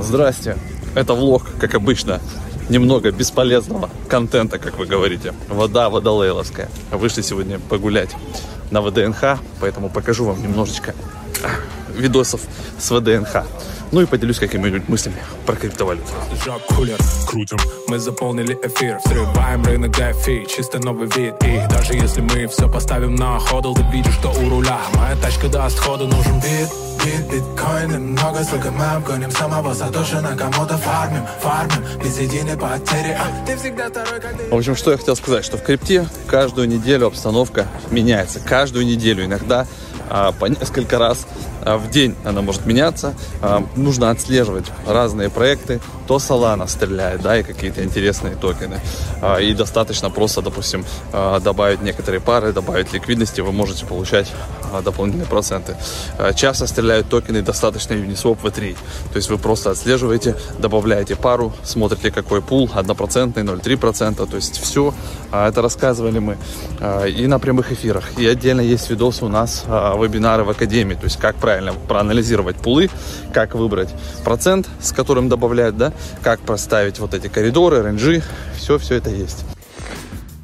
Здрасте. Это влог, как обычно. Немного бесполезного контента, как вы говорите. Вода водолейловская. Вышли сегодня погулять на ВДНХ, поэтому покажу вам немножечко видосов с ВДНХ. Ну и поделюсь какими-нибудь мыслями про криптовалюту. кулер, крутим, мы заполнили эфир, взрываем рынок DeFi, чисто новый вид. И даже если мы все поставим на ходл, ты видишь, что у руля моя тачка даст ходу, нужен бит. Бит, биткоины, много, сколько мы обгоним самого Сатошина, кому-то фармим, фармим, без единой потери. А ты всегда второй, как ты... В общем, что я хотел сказать, что в крипте каждую неделю обстановка меняется. Каждую неделю, иногда а, по несколько раз в день она может меняться. А, нужно отслеживать разные проекты. То Solana стреляет, да, и какие-то интересные токены. И достаточно просто, допустим, добавить некоторые пары, добавить ликвидности, вы можете получать дополнительные проценты. Часто стреляют токены достаточно Uniswap V3. То есть вы просто отслеживаете, добавляете пару, смотрите какой пул, 1%, 0,3%. То есть все это рассказывали мы и на прямых эфирах. И отдельно есть видосы у нас вебинары в Академии, то есть как правильно проанализировать пулы, как выбрать процент, с которым добавлять, да, как проставить вот эти коридоры, ренджи, все-все это есть.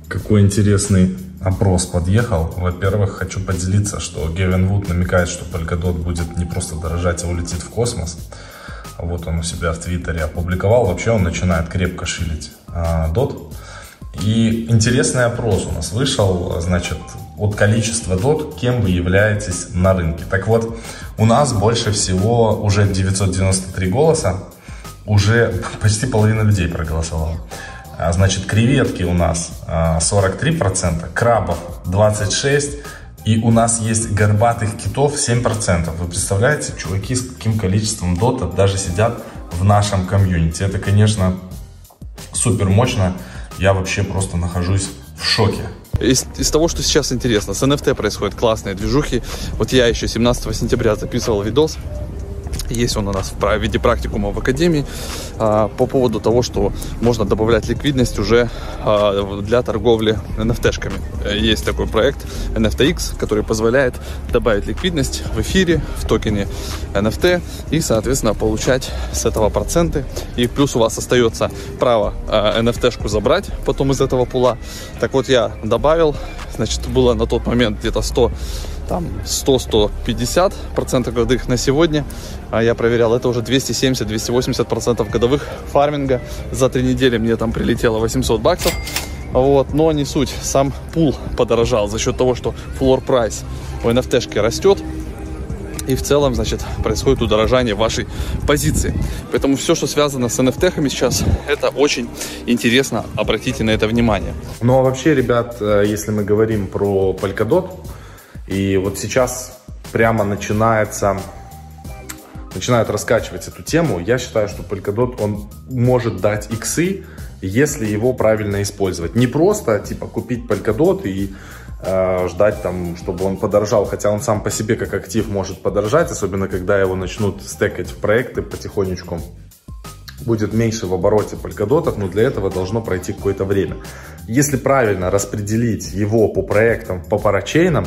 Какой интересный опрос подъехал. Во-первых, хочу поделиться, что Гевин Вуд намекает, что Polkadot будет не просто дорожать, а улетит в космос. Вот он у себя в Твиттере опубликовал. Вообще он начинает крепко шилить а, дот. И интересный опрос у нас вышел, значит, от количества дот, кем вы являетесь на рынке. Так вот, у нас больше всего уже 993 голоса, уже почти половина людей проголосовала. А, значит, креветки у нас 43%, а, крабов 26%, и у нас есть горбатых китов 7%. Вы представляете, чуваки с каким количеством дота даже сидят в нашем комьюнити. Это, конечно, супер мощно. Я вообще просто нахожусь в шоке. Из, из того, что сейчас интересно, с NFT происходят классные движухи. Вот я еще 17 сентября записывал видос есть он у нас в виде практикума в Академии а, по поводу того, что можно добавлять ликвидность уже а, для торговли NFT-шками. Есть такой проект NFTX, который позволяет добавить ликвидность в эфире, в токене NFT и, соответственно, получать с этого проценты. И плюс у вас остается право а, NFT-шку забрать потом из этого пула. Так вот, я добавил, значит, было на тот момент где-то 100 там 100-150 процентов годовых на сегодня. А я проверял, это уже 270-280 процентов годовых фарминга. За три недели мне там прилетело 800 баксов. Вот, но не суть. Сам пул подорожал за счет того, что floor price у NFT растет. И в целом, значит, происходит удорожание вашей позиции. Поэтому все, что связано с NFT сейчас, это очень интересно. Обратите на это внимание. Ну а вообще, ребят, э, если мы говорим про Polkadot, и вот сейчас прямо начинается начинают раскачивать эту тему, я считаю, что Polkadot, он может дать иксы, если его правильно использовать. Не просто, типа, купить Polkadot и э, ждать там, чтобы он подорожал, хотя он сам по себе как актив может подорожать, особенно когда его начнут стекать в проекты потихонечку. Будет меньше в обороте полькодотов, но для этого должно пройти какое-то время. Если правильно распределить его по проектам, по парачейнам,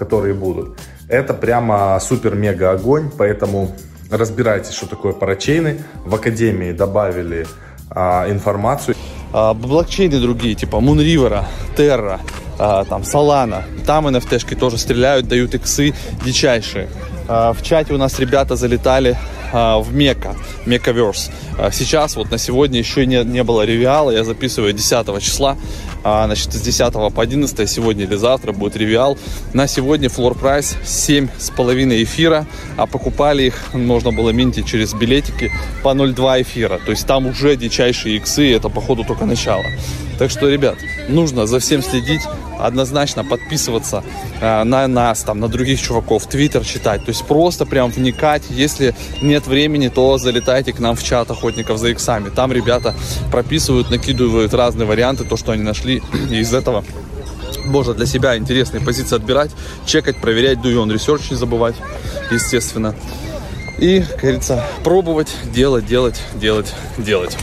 которые будут. Это прямо супер-мега огонь, поэтому разбирайтесь, что такое парачейны. В Академии добавили а, информацию. А, блокчейны другие, типа Moonriver, Terra, а, там Solana, там NFT-шки тоже стреляют, дают иксы дичайшие. А, в чате у нас ребята залетали в Мека, Мекаверс. А, сейчас, вот на сегодня еще не, не было ревиала, я записываю 10 числа, а, значит, с 10 по 11 сегодня или завтра будет ревиал. На сегодня флор прайс 7,5 эфира, а покупали их, можно было минтить через билетики по 0,2 эфира. То есть там уже дичайшие иксы, это походу только начало. Так что, ребят, нужно за всем следить, однозначно подписываться э, на нас, там, на других чуваков, твиттер читать. То есть просто прям вникать. Если нет времени, то залетайте к нам в чат охотников за иксами. Там ребята прописывают, накидывают разные варианты, то, что они нашли. И из этого можно для себя интересные позиции отбирать, чекать, проверять, do your research, не забывать, естественно. И, как говорится, пробовать, делать, делать, делать, делать.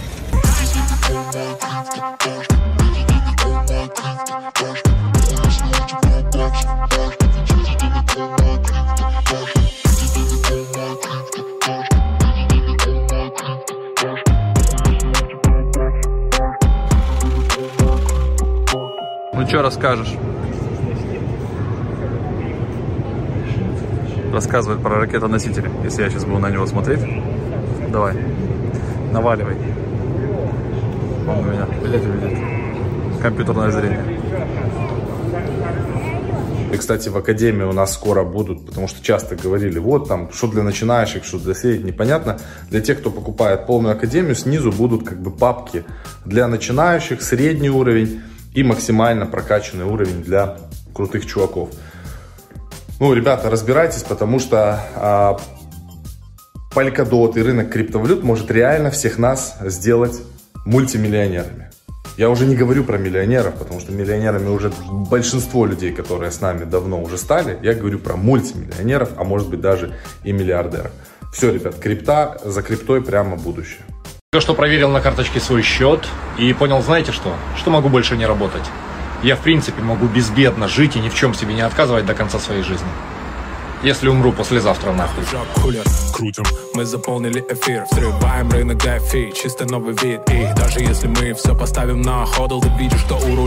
Ну что расскажешь? Рассказывать про ракетоносители, если я сейчас буду на него смотреть. Давай, наваливай. Он у меня, блядь, увидит. Компьютерное зрение. И, кстати, в Академии у нас скоро будут, потому что часто говорили, вот там, что для начинающих, что для средних, непонятно. Для тех, кто покупает полную Академию, снизу будут как бы папки для начинающих, средний уровень и максимально прокачанный уровень для крутых чуваков. Ну, ребята, разбирайтесь, потому что а, Polkadot и рынок криптовалют может реально всех нас сделать мультимиллионерами. Я уже не говорю про миллионеров, потому что миллионерами уже большинство людей, которые с нами давно уже стали. Я говорю про мультимиллионеров, а может быть даже и миллиардеров. Все, ребят, крипта, за криптой прямо будущее. Только что проверил на карточке свой счет и понял, знаете что? Что могу больше не работать. Я, в принципе, могу безбедно жить и ни в чем себе не отказывать до конца своей жизни. Если умру послезавтра нахуй. крутим. Мы заполнили эфир, взрываем рынок DeFi Чисто новый вид. И даже если мы все поставим на ходл Ты видишь, что у руля